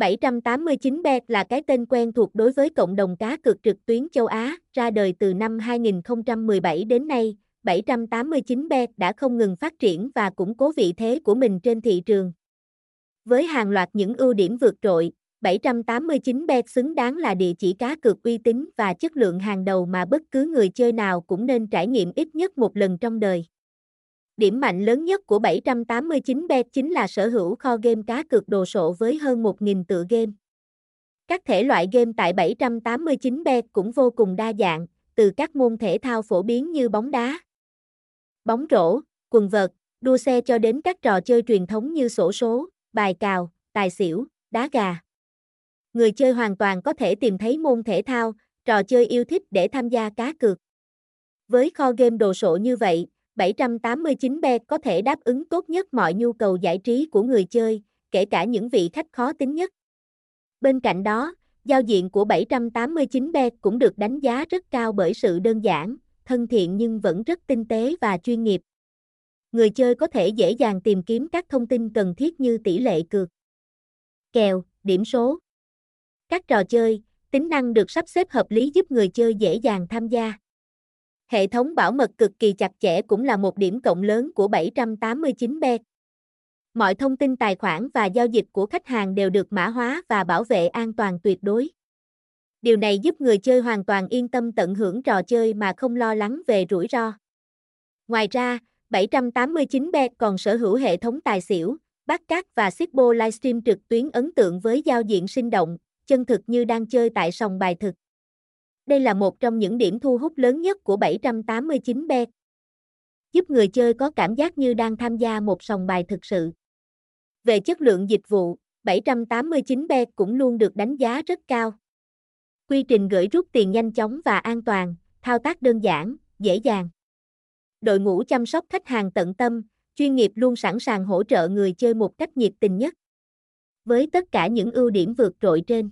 789bet là cái tên quen thuộc đối với cộng đồng cá cược trực tuyến châu Á, ra đời từ năm 2017 đến nay, 789bet đã không ngừng phát triển và củng cố vị thế của mình trên thị trường. Với hàng loạt những ưu điểm vượt trội, 789bet xứng đáng là địa chỉ cá cược uy tín và chất lượng hàng đầu mà bất cứ người chơi nào cũng nên trải nghiệm ít nhất một lần trong đời. Điểm mạnh lớn nhất của 789bet chính là sở hữu kho game cá cược đồ sộ với hơn 1.000 tựa game. Các thể loại game tại 789bet cũng vô cùng đa dạng, từ các môn thể thao phổ biến như bóng đá, bóng rổ, quần vợt, đua xe cho đến các trò chơi truyền thống như sổ số, bài cào, tài xỉu, đá gà. Người chơi hoàn toàn có thể tìm thấy môn thể thao, trò chơi yêu thích để tham gia cá cược. Với kho game đồ sộ như vậy, 789B có thể đáp ứng tốt nhất mọi nhu cầu giải trí của người chơi, kể cả những vị khách khó tính nhất. Bên cạnh đó, giao diện của 789B cũng được đánh giá rất cao bởi sự đơn giản, thân thiện nhưng vẫn rất tinh tế và chuyên nghiệp. Người chơi có thể dễ dàng tìm kiếm các thông tin cần thiết như tỷ lệ cược, kèo, điểm số. Các trò chơi, tính năng được sắp xếp hợp lý giúp người chơi dễ dàng tham gia. Hệ thống bảo mật cực kỳ chặt chẽ cũng là một điểm cộng lớn của 789B. Mọi thông tin tài khoản và giao dịch của khách hàng đều được mã hóa và bảo vệ an toàn tuyệt đối. Điều này giúp người chơi hoàn toàn yên tâm tận hưởng trò chơi mà không lo lắng về rủi ro. Ngoài ra, 789bet còn sở hữu hệ thống tài xỉu, bắt cát và Sipbo livestream trực tuyến ấn tượng với giao diện sinh động, chân thực như đang chơi tại sòng bài thực. Đây là một trong những điểm thu hút lớn nhất của 789bet. Giúp người chơi có cảm giác như đang tham gia một sòng bài thực sự. Về chất lượng dịch vụ, 789bet cũng luôn được đánh giá rất cao. Quy trình gửi rút tiền nhanh chóng và an toàn, thao tác đơn giản, dễ dàng. Đội ngũ chăm sóc khách hàng tận tâm, chuyên nghiệp luôn sẵn sàng hỗ trợ người chơi một cách nhiệt tình nhất. Với tất cả những ưu điểm vượt trội trên,